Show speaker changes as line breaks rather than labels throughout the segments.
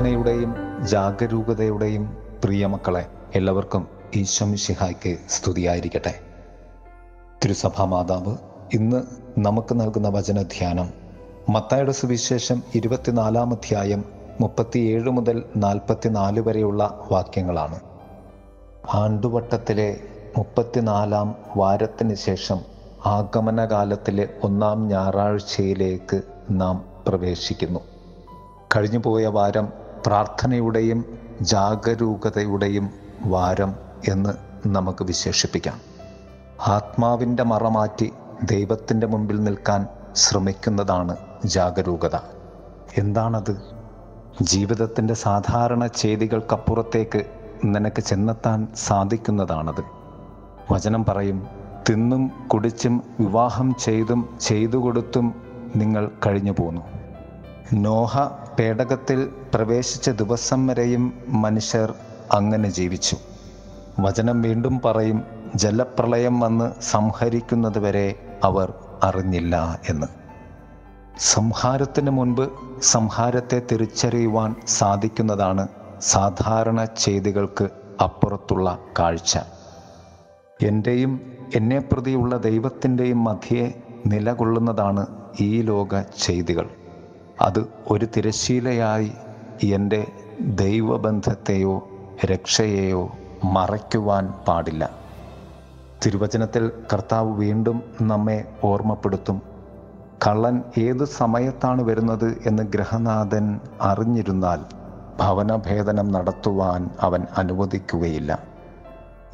പ്രാർത്ഥനയുടെയും ജാഗരൂകതയുടെയും പ്രിയമക്കളെ എല്ലാവർക്കും ഈശ്വമിഷിഹായ്ക്ക് സ്തുതിയായിരിക്കട്ടെ. തിരുസഭാ മാതാവ് ഇന്ന് നമുക്ക് നൽകുന്ന വചനധ്യാനം മത്തായുടെ സുവിശേഷം ഇരുപത്തിനാലാം അധ്യായം മുപ്പത്തിയേഴ് മുതൽ നാൽപ്പത്തിനാല് വരെയുള്ള വാക്യങ്ങളാണ്. ആണ്ടുവട്ടത്തിലെ മുപ്പത്തിനാലാം വാരത്തിന് ശേഷം ആഗമനകാലത്തിലെ ഒന്നാം ഞായറാഴ്ചയിലേക്ക് നാം പ്രവേശിക്കുന്നു. കഴിഞ്ഞുപോയ വാരം പ്രാർത്ഥനയുടെയും ജാഗരൂകതയുടെയും വാരം എന്ന് നമുക്ക് വിശേഷിപ്പിക്കാം. ആത്മാവിന്റെ മറമാറ്റി ദൈവത്തിന്റെ മുമ്പിൽ നിൽക്കാൻ ശ്രമിക്കുന്നതാണ് ജാഗരൂകത. എന്താണത്? ജീവിതത്തിന്റെ സാധാരണ ചെയ്തികൾക്കപ്പുറത്തേക്ക് നിനക്ക് ചെന്നെത്താൻ സാധിക്കുന്നതാണത്. വചനം പറയും തിന്നും കുടിച്ചും വിവാഹം ചെയ്തും ചെയ്തു കൊടുത്തും നിങ്ങൾ കഴിഞ്ഞു പോന്നു നോഹ പേടകത്തിൽ പ്രവേശിച്ച ദിവസം വരെയും മനുഷ്യർ അങ്ങനെ ജീവിച്ചു. വചനം വീണ്ടും പറയും ജലപ്രളയം വന്ന് സംഹരിക്കുന്നത് വരെ അവർ അറിഞ്ഞില്ല എന്ന്. സംഹാരത്തിന് മുൻപ് സംഹാരത്തെ തിരിച്ചറിയുവാൻ സാധിക്കുന്നതാണ് സാധാരണ ചെയ്തികൾക്ക് അപ്പുറത്തുള്ള കാഴ്ച. എന്റെയും എന്നെ പ്രതിയുള്ള ദൈവത്തിന്റെയും മധ്യേ നിലകൊള്ളുന്നതാണ് ഈ ലോക ചെയ്തികൾ. അത് ഒരു തിരശീലയായി എന്റെ ദൈവബന്ധത്തെയോ രക്ഷയെയോ മറയ്ക്കുവാൻ പാടില്ല. തിരുവചനത്തിൽ കർത്താവ് വീണ്ടും നമ്മെ ഓർമ്മപ്പെടുത്തും. കള്ളൻ ഏത് സമയത്താണ് വരുന്നത് എന്ന് ഗ്രഹനാഥൻ അറിഞ്ഞിരുന്നാൽ ഭവനഭേദനം നടത്തുവാൻ അവൻ അനുവദിക്കുകയില്ല.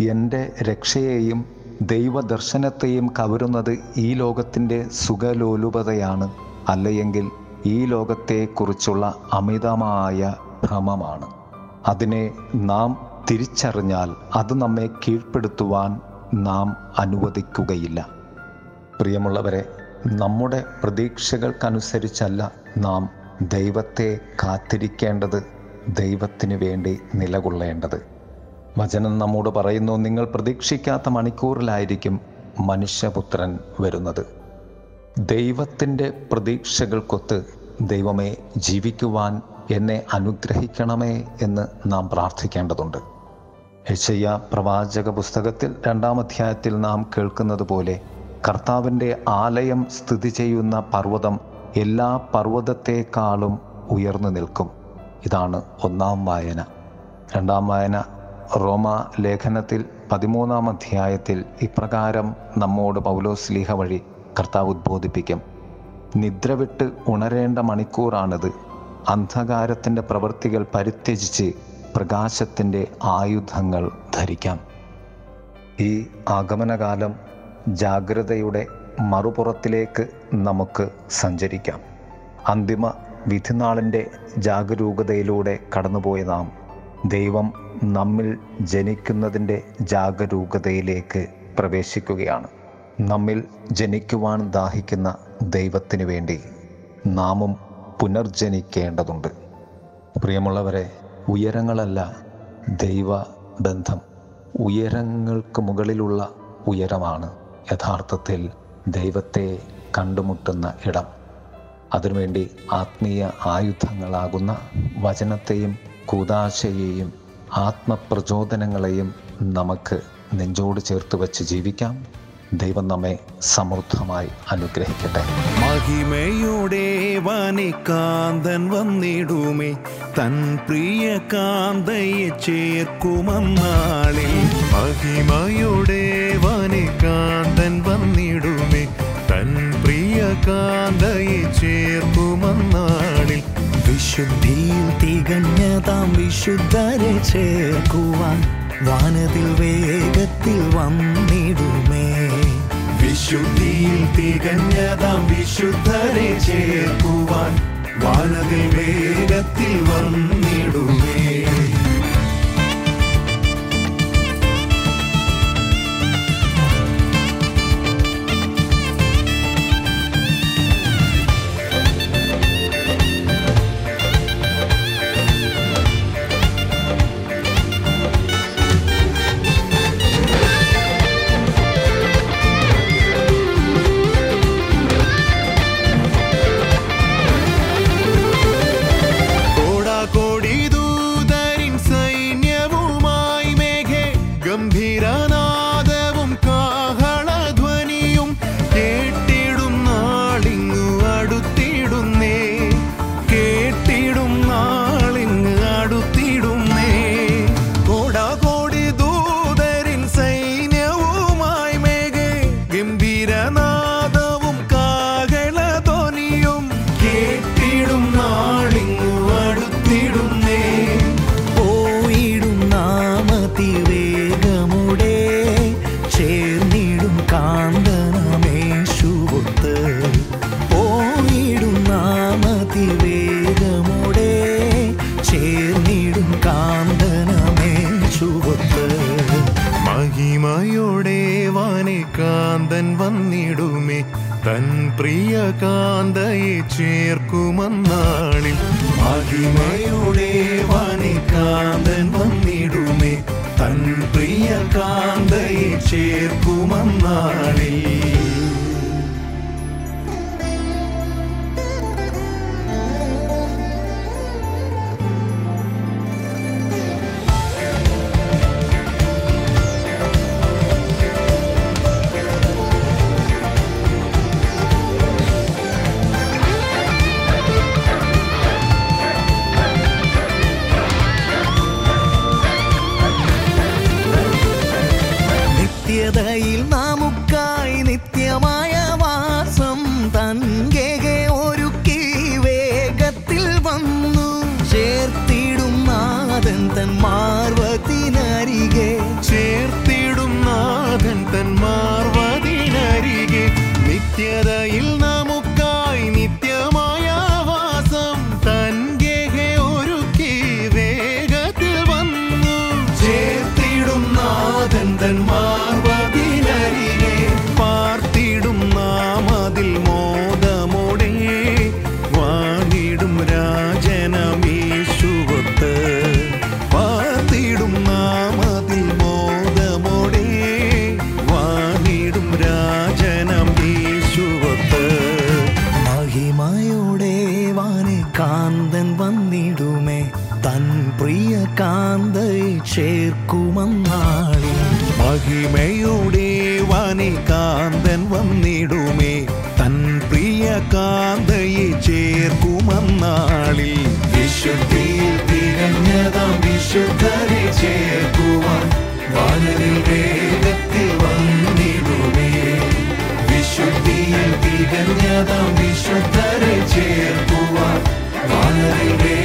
എന്റെ രക്ഷയെയും ദൈവദർശനത്തെയും കവരുന്നത് ഈ ലോകത്തിന്റെ സുഖലോലുപതയാണ്. അല്ലയെങ്കിൽ ഈ ലോകത്തെക്കുറിച്ചുള്ള അമിതമായ ഭ്രമമാണ്. അതിനെ നാം തിരിച്ചറിഞ്ഞാൽ അത് നമ്മെ കീഴ്പ്പെടുത്തുവാൻ നാം അനുവദിക്കുകയില്ല. പ്രിയമുള്ളവരെ നമ്മുടെ പ്രതീക്ഷകൾക്കനുസരിച്ചല്ല നാം ദൈവത്തെ കാത്തിരിക്കേണ്ടത് ദൈവത്തിന് വേണ്ടി നിലകൊള്ളേണ്ടത്. വചനം നമ്മോട് പറയുന്നു നിങ്ങൾ പ്രതീക്ഷിക്കാത്ത മണിക്കൂറിലായിരിക്കും മനുഷ്യപുത്രൻ വരുന്നത്. ദൈവത്തിന്റെ പ്രതീക്ഷകൾക്കൊത്ത് ദൈവമേ ജീവിക്കുവാൻ എന്നെ അനുഗ്രഹിക്കണമേ എന്ന് നാം പ്രാർത്ഥിക്കേണ്ടതുണ്ട്. യശയ്യ പ്രവാചക പുസ്തകത്തിൽ രണ്ടാം അധ്യായത്തിൽ നാം കേൾക്കുന്നത് പോലെ കർത്താവിന്റെ ആലയം സ്ഥിതി ചെയ്യുന്ന പർവതം എല്ലാ പർവതത്തെക്കാളും ഉയർന്നു നിൽക്കും. ഇതാണ് ഒന്നാം വായന. രണ്ടാം വായന റോമ ലേഖനത്തിൽ പതിമൂന്നാം അധ്യായത്തിൽ ഇപ്രകാരം നമ്മോട് പൗലോസ്ലീഹ വഴി കർത്താവ് ഉദ്ബോധിപ്പിക്കും. നിദ്ര വിട്ട് ഉണരേണ്ട മണിക്കൂറാണിത്. അന്ധകാരത്തിന്റെ പ്രവൃത്തികൾ പരിത്യജിച്ച് പ്രകാശത്തിന്റെ ആയുധങ്ങൾ ധരിക്കാം. ഈ ആഗമനകാലം ജാഗ്രതയുടെ മറുപുറത്തിലേക്ക് നമുക്ക് സഞ്ചരിക്കാം. അന്തിമ വിധിനാളിന്റെ ജാഗരൂകതയിലൂടെ കടന്നുപോയ നാം ദൈവം നമ്മിൽ ജനിക്കുന്നതിന്റെ ജാഗരൂകതയിലേക്ക് പ്രവേശിക്കുകയാണ്. നമ്മിൽ ജനിക്കുവാൻ ദാഹിക്കുന്ന ദൈവത്തിന് വേണ്ടി നാമും പുനർജനിക്കേണ്ടതുണ്ട്. പ്രിയമുള്ളവരെ ഉയരങ്ങളല്ല ദൈവ ബന്ധം ഉയരങ്ങൾക്ക് മുകളിലുള്ള ഉയരമാണ് യഥാർത്ഥത്തിൽ ദൈവത്തെ കണ്ടുമുട്ടുന്ന ഇടം. അതിനുവേണ്ടി ആത്മീയ ആയുധങ്ങളാകുന്ന വചനത്തെയും കൂതാശയെയും ആത്മപ്രചോദനങ്ങളെയും നമുക്ക് നെഞ്ചോട് ചേർത്ത് വച്ച് ജീവിക്കാം. ദൈവം നമ്മെ സമൃദ്ധമായി അനുഗ്രഹിക്കട്ടെ.
മഹിമയുടെ വനികാന്തൻ വന്നിടുമേ തൻ പ്രിയ കാന്തയെ ചേർക്കുമെന്നാളിൽ. മഹിമയുടെ വനികാന്തൻ വന്നിടുമേ തൻ പ്രിയ കാന്തയെ ചേർക്കുമെന്നാളിൽ.
വിശുദ്ധിയിൽ തികഞ്ഞതാം വിശുദ്ധരെ ചേർക്കുവാൻ വാനതിൽ വേഗത്തിൽ വന്നിടുമേ.
വിശുദ്ധിയിൽ തികഞ്ഞതാം വിശുദ്ധരെ ചേർക്കുവാൻ വാനതിൽ വേഗത്തിൽ വന്നിടുമേ. വേഗമുടെ ചേർന്നിടും കാന്തനമേശുവൊത്ത് പോയിടും നാമതി വേഗമുടെ ചേർന്നിടും കാന്തനമേശുവൊത്ത് മഹിമയോടെ കാന്തൻ വന്നിടുമേ. തൻ പ്രിയ കാന്തയെ ചേർക്കുമെന്നാണിൽ. മഹിമയുടെ കാന്തൻ വന്നിടുമേ. തൻ പ്രിയ കാന്തയെ ചേർക്കുമന്നാളിൽ
നിത്യതയിൽ നമുക്കായി നിത്യമായ വാസം തൻകേകെ ഒരുക്കി വേഗത്തിൽ വന്നു. ചേർത്തിടും നാഥൻ തൻ മാർവത്തിനരികെ
ചേർത്തിടും നാഥൻ തൻ മാർവതിനരികെ. നിത്യതയിൽ വാണിടും രാജനം യേശുവത്ത്
മഹിമയോടെ വാനെ കാന്തൻ വന്നിടുമേ. തൻ പ്രിയ കാന്തയെ ചേർക്കുമെന്നാളി.
മഹിമയുടെ വാനെ കാന്തൻ വന്നിടുമേ. തൻ പ്രിയ കാന്തയെ ചേർക്കുമെന്നാളി വിശുദ്ധിയിൽ തിരഞ്ഞതാം വിശുദ്ധരെ ചേർക്കുവാൻ. വാനരിൽ വേഗത്തിൽ ചൈതന്യതം വിശുദ്ധരെ ചേർക്കുവാൻ चेर्वादि